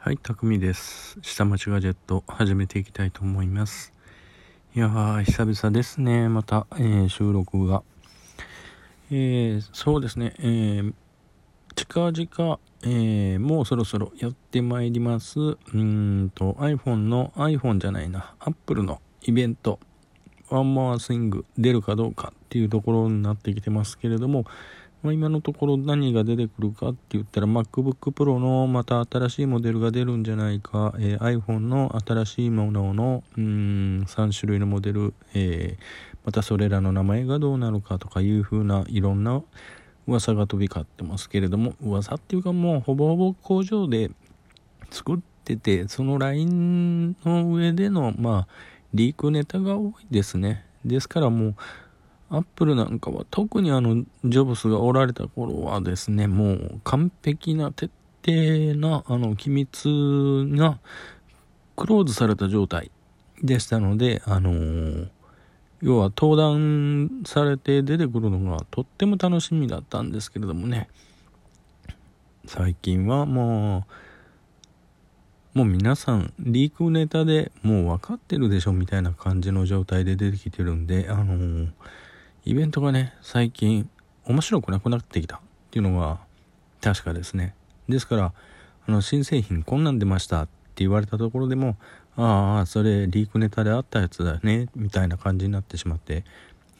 はい、たくみです。下町ガジェット始めていきたいと思います。いやー、久々ですね。また、えー収録が。えーそうですね。えー近々、えもうそろそろやってまいります。うんと、iPhone の、iPhone じゃないな、Apple のイベント、ワンモアスイング出るかどうかっていうところになってきてますけれども、まあ、今のところ何が出てくるかって言ったら MacBook Pro のまた新しいモデルが出るんじゃないか、えー iPhone の新しいもののうーん3種類のモデル、えーまたそれらの名前がどうなるかとかいう風ないろんな噂が飛び交ってますけれども噂っていうかもうほぼほぼ工場で作っててそのラインの上でのまあリークネタが多いですね。ですからもうアップルなんかは特にあのジョブスがおられた頃はですねもう完璧な徹底なあの機密なクローズされた状態でしたのであのー要は登壇されて出てくるのがとっても楽しみだったんですけれどもね。最近はもうもう皆さんリークネタでもう分かってるでしょみたいな感じの状態で出てきてるんであのーイベントがね最近面白くなくなってきた。っていうのは確かですね。ですからあの新製品こんなん出ました。って言われたところでもああそれリークネタであったやつだよね。みたいな感じになってしまって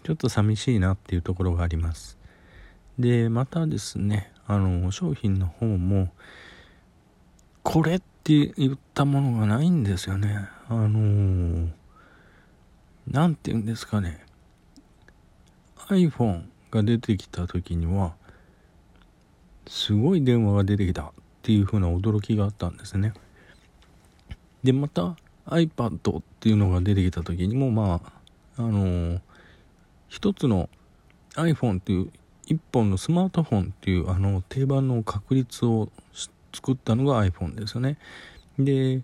ちょっと寂しいな。っていうところがあります。でまたですねあの商品の方もこれって言ったものがないんですよね。あのなんて言うんですかね。iPhone が出てきた時にはすごい電話が出てきたっていう風な驚きがあったんですね。でまた iPad っていうのが出てきた時にもまああのー一つの iPhone っていう一本のスマートフォンっていうあの定番の確立を作ったのが iPhone ですよね。で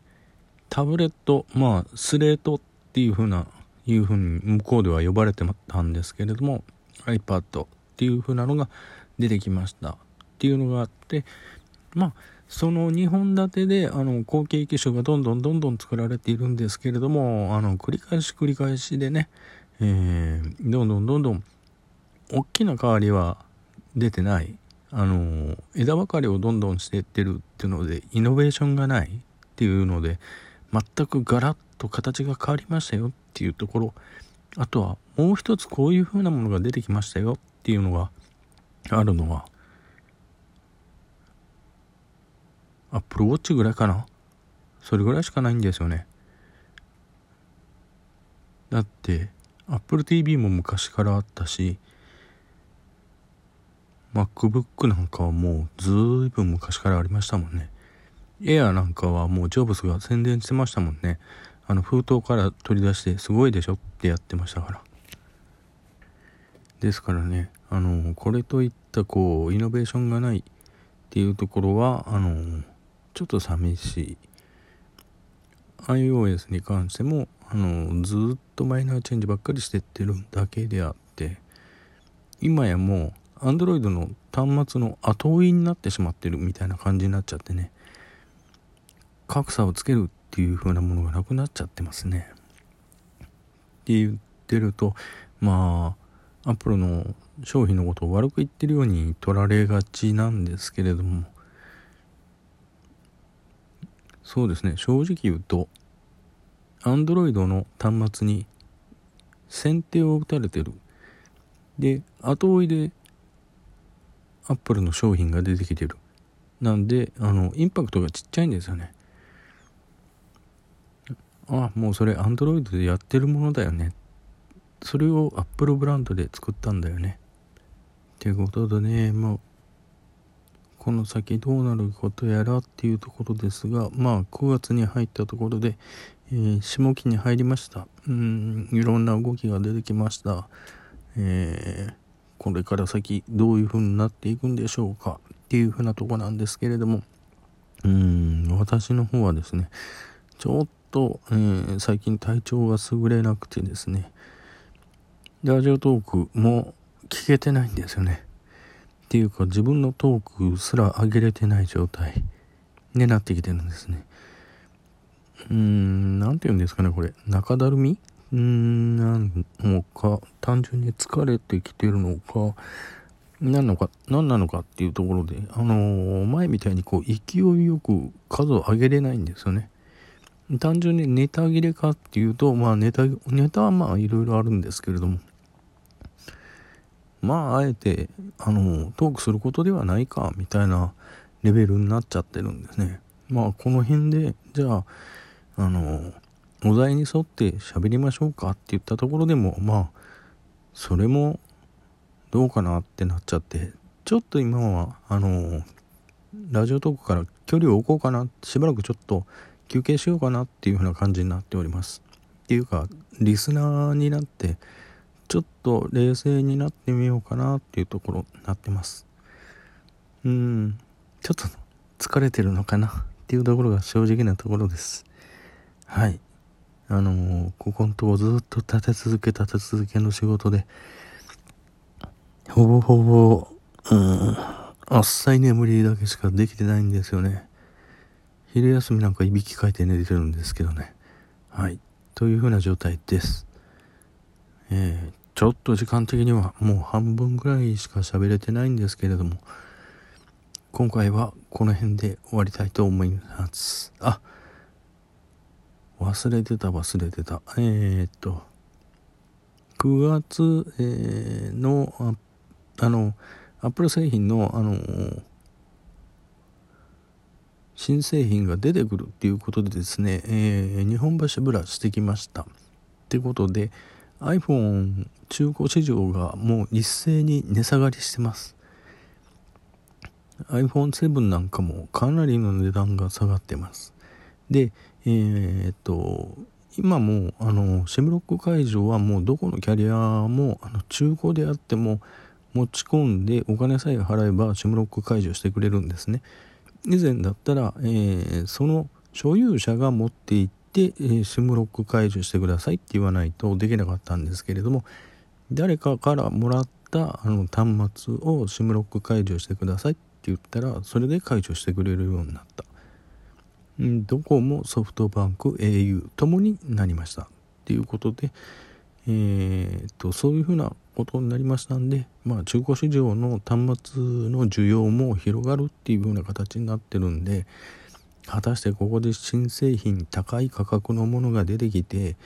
タブレットまあスレートっていう風ないう風に向こうでは呼ばれてたんですけれども iPad っていう風なのが出てきました。っていうのがあってまあその2本立てであの後継機種がどんどんどんどん作られているんですけれどもあの繰り返し繰り返しでね、えーどんどんどんどん大きな変わりは出てない。あの枝分かれをどんどんしていってるっていうのでイノベーションがないっていうので全くガラッと形が変わりましたよっていうところ。あとはもう一つこういう風なものが出てきましたよっていうのがあるのはアップルウォッチぐらいかな？それぐらいしかないんですよね。だって Apple TV も昔からあったし MacBook なんかはもうずいぶん昔からありましたもんね。Air なんかはもうジョブスが宣伝してましたもんね。あの封筒から取り出してすごいでしょってやってましたから。ですからね。あのこれといったこうイノベーションがないっていうところはあのちょっと寂しい。iOS に関してもあのずっとマイナーチェンジばっかりしてってるだけであって今やもう Android の端末の後追いになってしまってるみたいな感じになっちゃってね格差をつけるっていう風なものがなくなっちゃってますね。って言ってるとまあアップルの商品のことを悪く言ってるように取られがちなんですけれどもそうですね。正直言うと Android の端末に先手を打たれてる。で後追いで Apple の商品が出てきてる。なんであのインパクトがちっちゃいんですよね。あもうそれ Android でやってるものだよね。それを Apple ブランドで作ったんだよね。っていうことでねもうこの先どうなることやらっていうところですがまあ9月に入ったところで、えー下期に入りました。うんいろんな動きが出てきました。えーこれから先どういう風になっていくんでしょうか。っていう風なとこなんですけれどもうん私の方はですねちょっと、えー最近体調が優れなくてですねラジオトークも聞けてないんですよねっていうか自分のトークすら上げれてない状態になってきてるんですね。うーん、なんて言うんですかね、これ。中だるみ？うーん、なんのか、単純に疲れてきてるのか、何のか、何なのかっていうところで、あのー、前みたいにこう、勢いよく数を上げれないんですよね。単純にネタ切れかっていうと、まあネタ、ネタはまあいろいろあるんですけれども、まああえて、あの、トークすることではないか、みたいなレベルになっちゃってるんですね。まあこの辺で、じゃあ、あの、お題に沿って喋りましょうかって言ったところでも、まあ、それもどうかなってなっちゃって、ちょっと今は、あの、ラジオトークから距離を置こうかな、しばらくちょっと休憩しようかなっていう風な感じになっております。っていうか、リスナーになって、ちょっと冷静になってみようかなっていうところになってます。うん、ちょっと疲れてるのかな？っていうところが正直なところです。はい。あのー、ここのとこずっと立て続け立て続けの仕事で、ほぼほぼ、うん、あっさい眠りだけしかできてないんですよね。昼休みなんかいびきかいて寝てるんですけどね。はい。というふうな状態です。えー、ちょっと時間的にはもう半分ぐらいしか喋れてないんですけれども、今回はこの辺で終わりたいと思います。あ、忘れてた忘れてた。えー、っと、9月、えー、の、ああの、アップル製品の、あの新製品が出てくるっていうことでですね、えー、日本橋ブラしてきました。ってことで iPhone 中古市場がもう一斉に値下がりしてます。iPhone7 なんかもかなりの値段が下がってます。で、えー、っと、今もあのシムロック会場はもうどこのキャリアもあの中古であっても持ち込んでお金さえ払えばシムロック解除してくれるんですね。以前だったら、えー、その所有者が持っていって、えー、シムロック解除してくださいって言わないとできなかったんですけれども誰かからもらったあの端末をシムロック解除してくださいって言ったらそれで解除してくれるようになった。ドコモソフトバンク au ともになりましたっていうことでえー、とそういうふうなことになりましたんで、まあ、中古市場の端末の需要も広がるっていうような形になってるんで果たしてここで新製品高い価格のものが出てきて、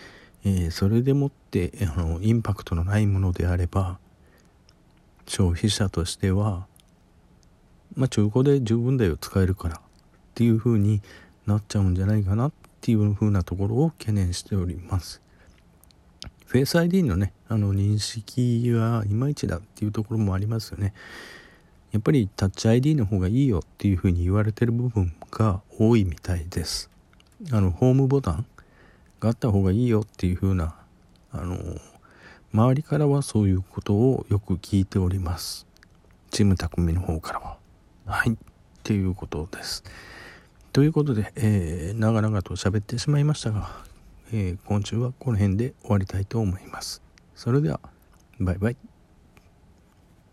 えー、それでもってあのインパクトのないものであれば消費者としては、まあ、中古で十分だよ使えるからっていうふうになっちゃうんじゃないかなっていうふうなところを懸念しております。フェイス ID のね、あの認識はいまいちだっていうところもありますよね。やっぱりタッチ ID の方がいいよっていうふうに言われてる部分が多いみたいです。あの、ホームボタンがあった方がいいよっていうふうな、あの、周りからはそういうことをよく聞いております。チーム匠の方からは。はい。っていうことです。ということで、えー、長々と喋ってしまいましたが、えー、今週はこの辺で終わりたいと思います。それでは、バイバイ。